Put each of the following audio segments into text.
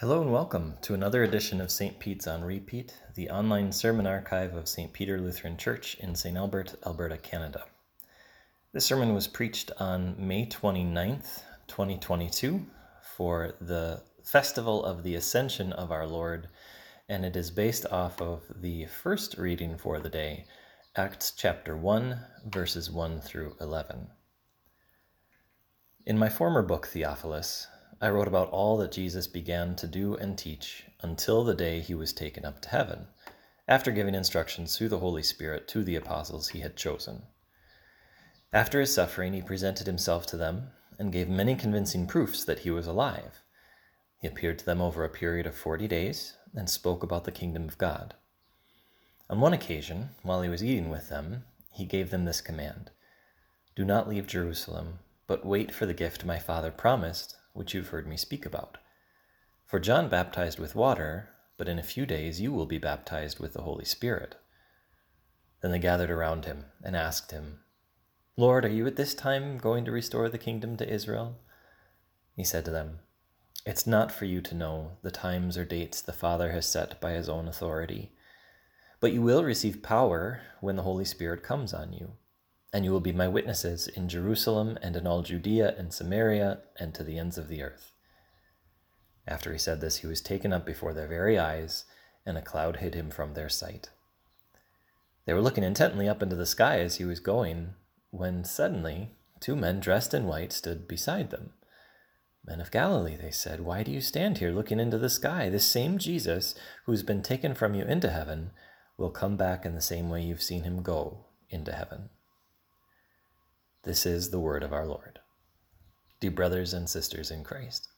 Hello and welcome to another edition of St. Pete's on Repeat, the online sermon archive of St. Peter Lutheran Church in St. Albert, Alberta, Canada. This sermon was preached on May 29th, 2022, for the Festival of the Ascension of our Lord, and it is based off of the first reading for the day, Acts chapter 1, verses 1 through 11. In my former book, Theophilus, I wrote about all that Jesus began to do and teach until the day he was taken up to heaven, after giving instructions through the Holy Spirit to the apostles he had chosen. After his suffering, he presented himself to them and gave many convincing proofs that he was alive. He appeared to them over a period of forty days and spoke about the kingdom of God. On one occasion, while he was eating with them, he gave them this command Do not leave Jerusalem, but wait for the gift my Father promised which you've heard me speak about. For John baptized with water, but in a few days you will be baptized with the Holy Spirit. Then they gathered around him and asked him, Lord, are you at this time going to restore the kingdom to Israel? He said to them, It's not for you to know the times or dates the Father has set by his own authority, but you will receive power when the Holy Spirit comes on you and you will be my witnesses in Jerusalem and in all Judea and Samaria and to the ends of the earth. After he said this, he was taken up before their very eyes, and a cloud hid him from their sight. They were looking intently up into the sky as he was going, when suddenly two men dressed in white stood beside them. Men of Galilee, they said, why do you stand here looking into the sky? This same Jesus, who's been taken from you into heaven, will come back in the same way you've seen him go into heaven. This is the word of our Lord. Dear brothers and sisters in Christ,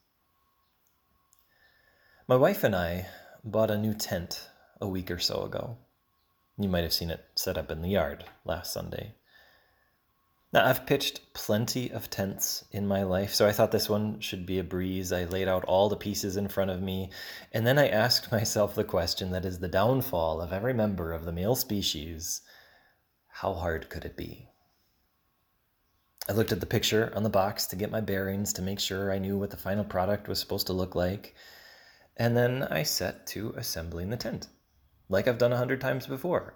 my wife and I bought a new tent a week or so ago. You might have seen it set up in the yard last Sunday. Now, I've pitched plenty of tents in my life, so I thought this one should be a breeze. I laid out all the pieces in front of me, and then I asked myself the question that is the downfall of every member of the male species how hard could it be? I looked at the picture on the box to get my bearings to make sure I knew what the final product was supposed to look like. And then I set to assembling the tent, like I've done a hundred times before.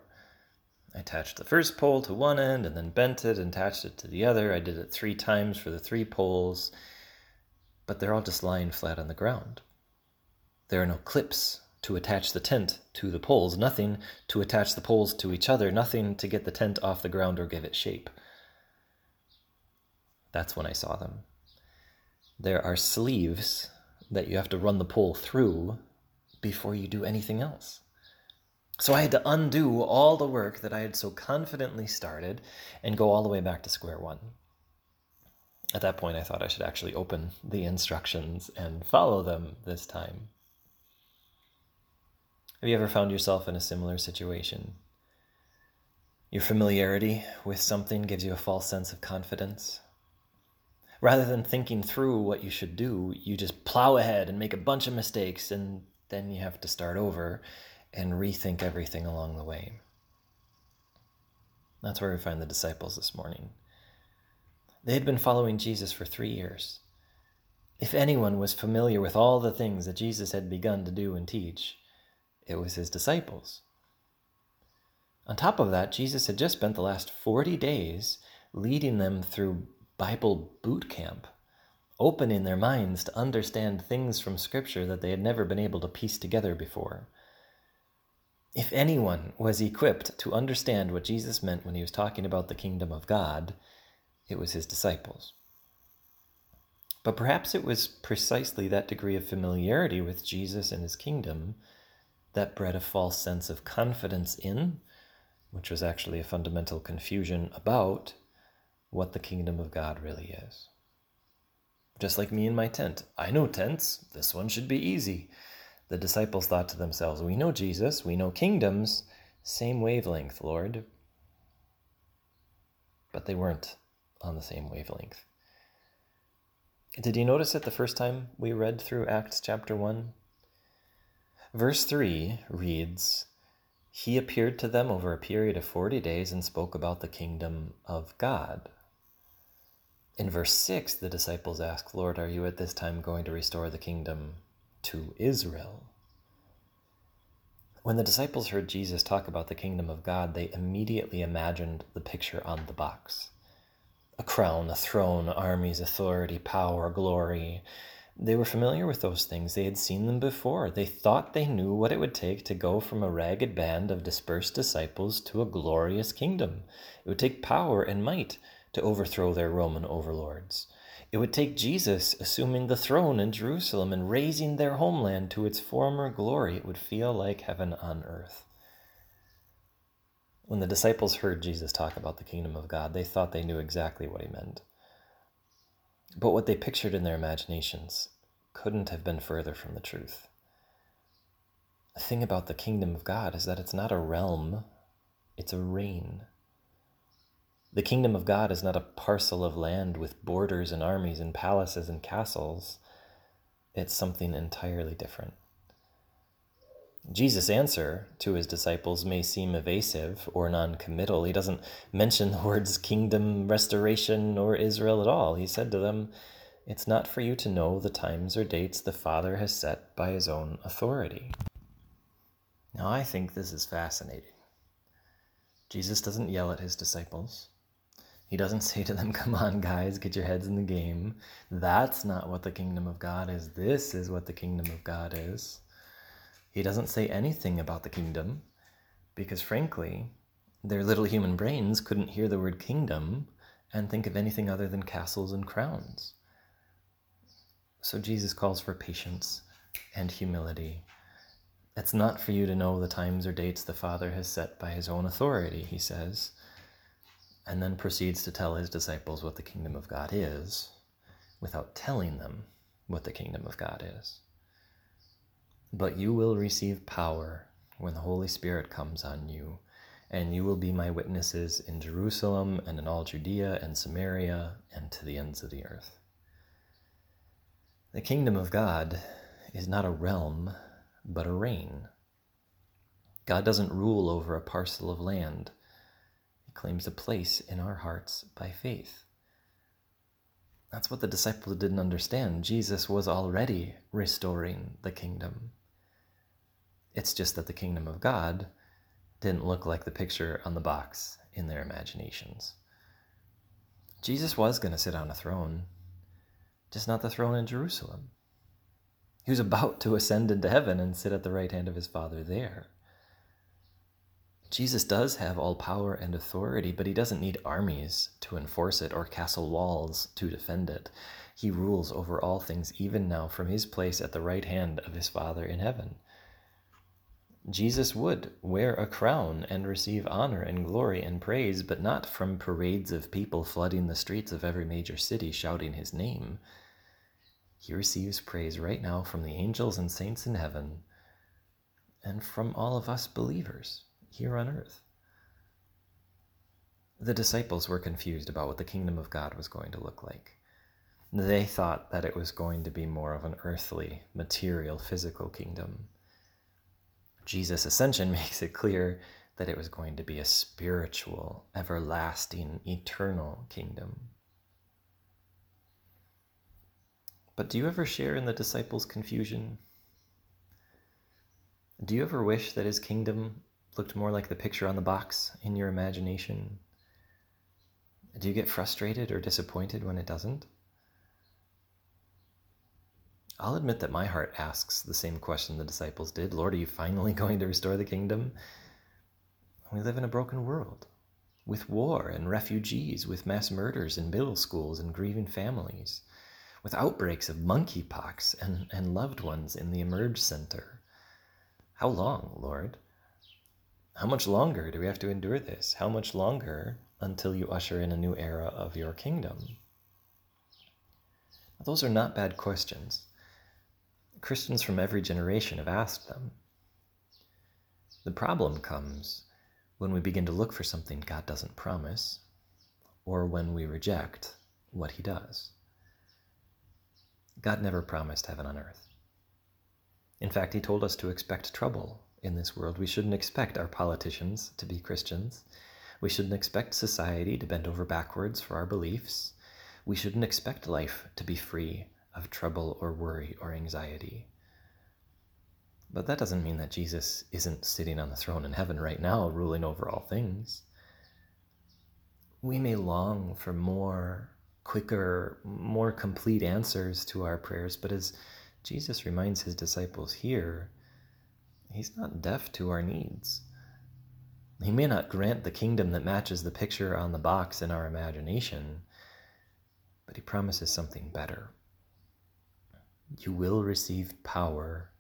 I attached the first pole to one end and then bent it and attached it to the other. I did it three times for the three poles, but they're all just lying flat on the ground. There are no clips to attach the tent to the poles, nothing to attach the poles to each other, nothing to get the tent off the ground or give it shape. That's when I saw them. There are sleeves that you have to run the pole through before you do anything else. So I had to undo all the work that I had so confidently started and go all the way back to square one. At that point, I thought I should actually open the instructions and follow them this time. Have you ever found yourself in a similar situation? Your familiarity with something gives you a false sense of confidence. Rather than thinking through what you should do, you just plow ahead and make a bunch of mistakes, and then you have to start over and rethink everything along the way. That's where we find the disciples this morning. They had been following Jesus for three years. If anyone was familiar with all the things that Jesus had begun to do and teach, it was his disciples. On top of that, Jesus had just spent the last 40 days leading them through Bible boot camp, opening their minds to understand things from Scripture that they had never been able to piece together before. If anyone was equipped to understand what Jesus meant when he was talking about the kingdom of God, it was his disciples. But perhaps it was precisely that degree of familiarity with Jesus and his kingdom that bred a false sense of confidence in, which was actually a fundamental confusion about, what the kingdom of God really is. Just like me in my tent. I know tents. This one should be easy. The disciples thought to themselves, We know Jesus, we know kingdoms, same wavelength, Lord. But they weren't on the same wavelength. Did you notice it the first time we read through Acts chapter 1? Verse 3 reads, He appeared to them over a period of 40 days and spoke about the kingdom of God. In verse 6, the disciples ask, Lord, are you at this time going to restore the kingdom to Israel. When the disciples heard Jesus talk about the kingdom of God, they immediately imagined the picture on the box a crown, a throne, armies, authority, power, glory. They were familiar with those things. They had seen them before. They thought they knew what it would take to go from a ragged band of dispersed disciples to a glorious kingdom. It would take power and might to overthrow their Roman overlords. It would take Jesus assuming the throne in Jerusalem and raising their homeland to its former glory. It would feel like heaven on earth. When the disciples heard Jesus talk about the kingdom of God, they thought they knew exactly what he meant. But what they pictured in their imaginations couldn't have been further from the truth. The thing about the kingdom of God is that it's not a realm, it's a reign. The kingdom of God is not a parcel of land with borders and armies and palaces and castles. It's something entirely different. Jesus' answer to his disciples may seem evasive or non committal. He doesn't mention the words kingdom, restoration, or Israel at all. He said to them, It's not for you to know the times or dates the Father has set by his own authority. Now, I think this is fascinating. Jesus doesn't yell at his disciples. He doesn't say to them, Come on, guys, get your heads in the game. That's not what the kingdom of God is. This is what the kingdom of God is. He doesn't say anything about the kingdom because, frankly, their little human brains couldn't hear the word kingdom and think of anything other than castles and crowns. So Jesus calls for patience and humility. It's not for you to know the times or dates the Father has set by his own authority, he says and then proceeds to tell his disciples what the kingdom of God is without telling them what the kingdom of God is. But you will receive power when the Holy Spirit comes on you, and you will be my witnesses in Jerusalem and in all Judea and Samaria and to the ends of the earth. The kingdom of God is not a realm, but a reign. God doesn't rule over a parcel of land claims a place in our hearts by faith. That's what the disciples didn't understand. Jesus was already restoring the kingdom. It's just that the kingdom of God didn't look like the picture on the box in their imaginations. Jesus was going to sit on a throne, just not the throne in Jerusalem. He was about to ascend into heaven and sit at the right hand of his Father there. Jesus does have all power and authority, but he doesn't need armies to enforce it or castle walls to defend it. He rules over all things even now from his place at the right hand of his Father in heaven. Jesus would wear a crown and receive honor and glory and praise, but not from parades of people flooding the streets of every major city shouting his name. He receives praise right now from the angels and saints in heaven and from all of us believers here on earth. The disciples were confused about what the kingdom of God was going to look like. They thought that it was going to be more of an earthly, material, physical kingdom. Jesus' ascension makes it clear that it was going to be a spiritual, everlasting, eternal kingdom. But do you ever share in the disciples' confusion? Do you ever wish that his kingdom looked more like the picture on the box in your imagination? Do you get frustrated or disappointed when it doesn't? I'll admit that my heart asks the same question the disciples did Lord, are you finally going to restore the kingdom? We live in a broken world with war and refugees, with mass murders in middle schools and grieving families, with outbreaks of monkeypox and, and loved ones in the Emerge Center. How long, Lord? How much longer do we have to endure this? How much longer until you usher in a new era of your kingdom? Those are not bad questions. Christians from every generation have asked them. The problem comes when we begin to look for something God doesn't promise, or when we reject what He does. God never promised heaven on earth. In fact, He told us to expect trouble in this world. We shouldn't expect our politicians to be Christians. We shouldn't expect society to bend over backwards for our beliefs. We shouldn't expect life to be free of trouble or worry or anxiety. But that doesn't mean that Jesus isn't sitting on the throne in heaven right now, ruling over all things. We may long for more, quicker, more complete answers to our prayers, but as Jesus reminds his disciples here, he's not deaf to our needs. He may not grant the kingdom that matches the picture on the box in our imagination, but he promises something better. You will receive power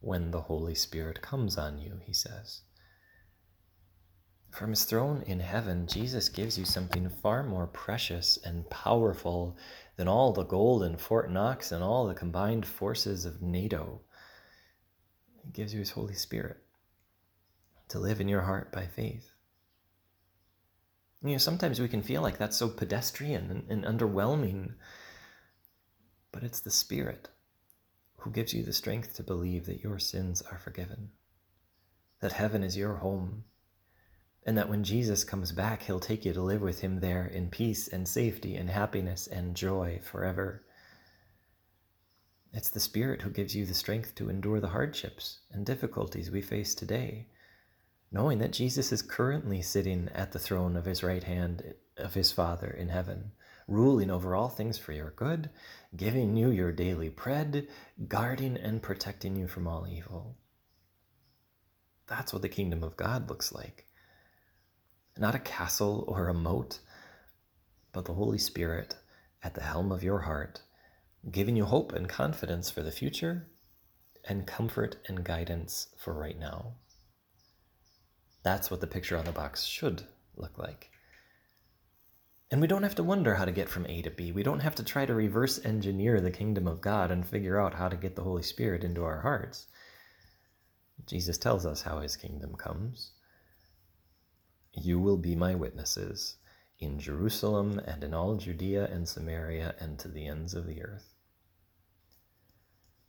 when the Holy Spirit comes on you, he says. From his throne in heaven, Jesus gives you something far more precious and powerful than all the gold in Fort Knox and all the combined forces of NATO. He gives you his Holy Spirit to live in your heart by faith. You know, sometimes we can feel like that's so pedestrian and, and underwhelming, but it's the Spirit who gives you the strength to believe that your sins are forgiven, that heaven is your home, and that when Jesus comes back, he'll take you to live with him there in peace and safety and happiness and joy forever. It's the Spirit who gives you the strength to endure the hardships and difficulties we face today, knowing that Jesus is currently sitting at the throne of his right hand of his Father in heaven ruling over all things for your good, giving you your daily bread, guarding and protecting you from all evil. That's what the kingdom of God looks like. Not a castle or a moat, but the Holy Spirit at the helm of your heart, giving you hope and confidence for the future and comfort and guidance for right now. That's what the picture on the box should look like. And we don't have to wonder how to get from A to B. We don't have to try to reverse engineer the kingdom of God and figure out how to get the Holy Spirit into our hearts. Jesus tells us how his kingdom comes. You will be my witnesses in Jerusalem and in all Judea and Samaria and to the ends of the earth.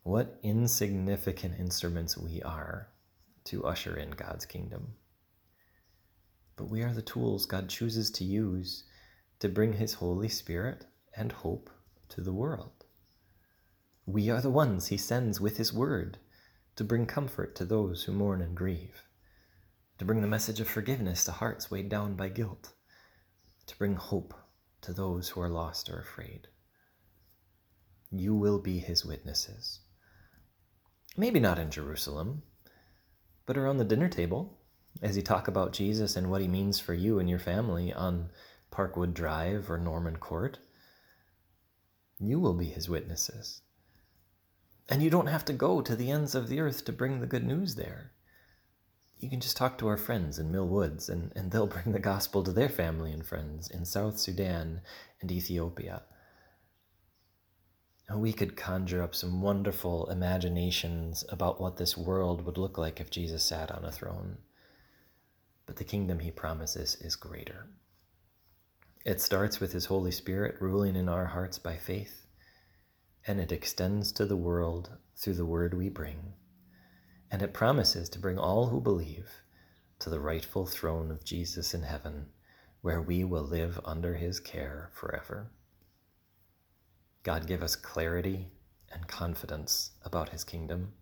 What insignificant instruments we are to usher in God's kingdom. But we are the tools God chooses to use to bring His Holy Spirit and hope to the world. We are the ones He sends with His Word to bring comfort to those who mourn and grieve, to bring the message of forgiveness to hearts weighed down by guilt, to bring hope to those who are lost or afraid. You will be His witnesses. Maybe not in Jerusalem, but around the dinner table as you talk about Jesus and what He means for you and your family on Parkwood Drive or Norman Court. You will be his witnesses. And you don't have to go to the ends of the earth to bring the good news there. You can just talk to our friends in Mill Woods, and, and they'll bring the gospel to their family and friends in South Sudan and Ethiopia. We could conjure up some wonderful imaginations about what this world would look like if Jesus sat on a throne. But the kingdom he promises is greater. It starts with His Holy Spirit ruling in our hearts by faith, and it extends to the world through the word we bring. And it promises to bring all who believe to the rightful throne of Jesus in heaven, where we will live under His care forever. God give us clarity and confidence about His kingdom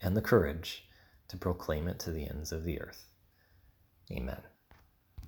and the courage to proclaim it to the ends of the earth. Amen.